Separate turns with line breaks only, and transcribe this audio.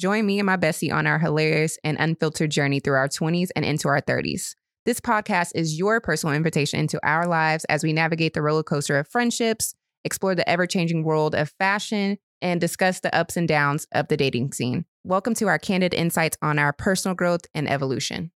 Join me and my bestie on our hilarious and unfiltered journey through our 20s and into our 30s. This podcast is your personal invitation into our lives as we navigate the roller coaster of friendships, explore the ever changing world of fashion, and discuss the ups and downs of the dating scene. Welcome to our candid insights on our personal growth and evolution.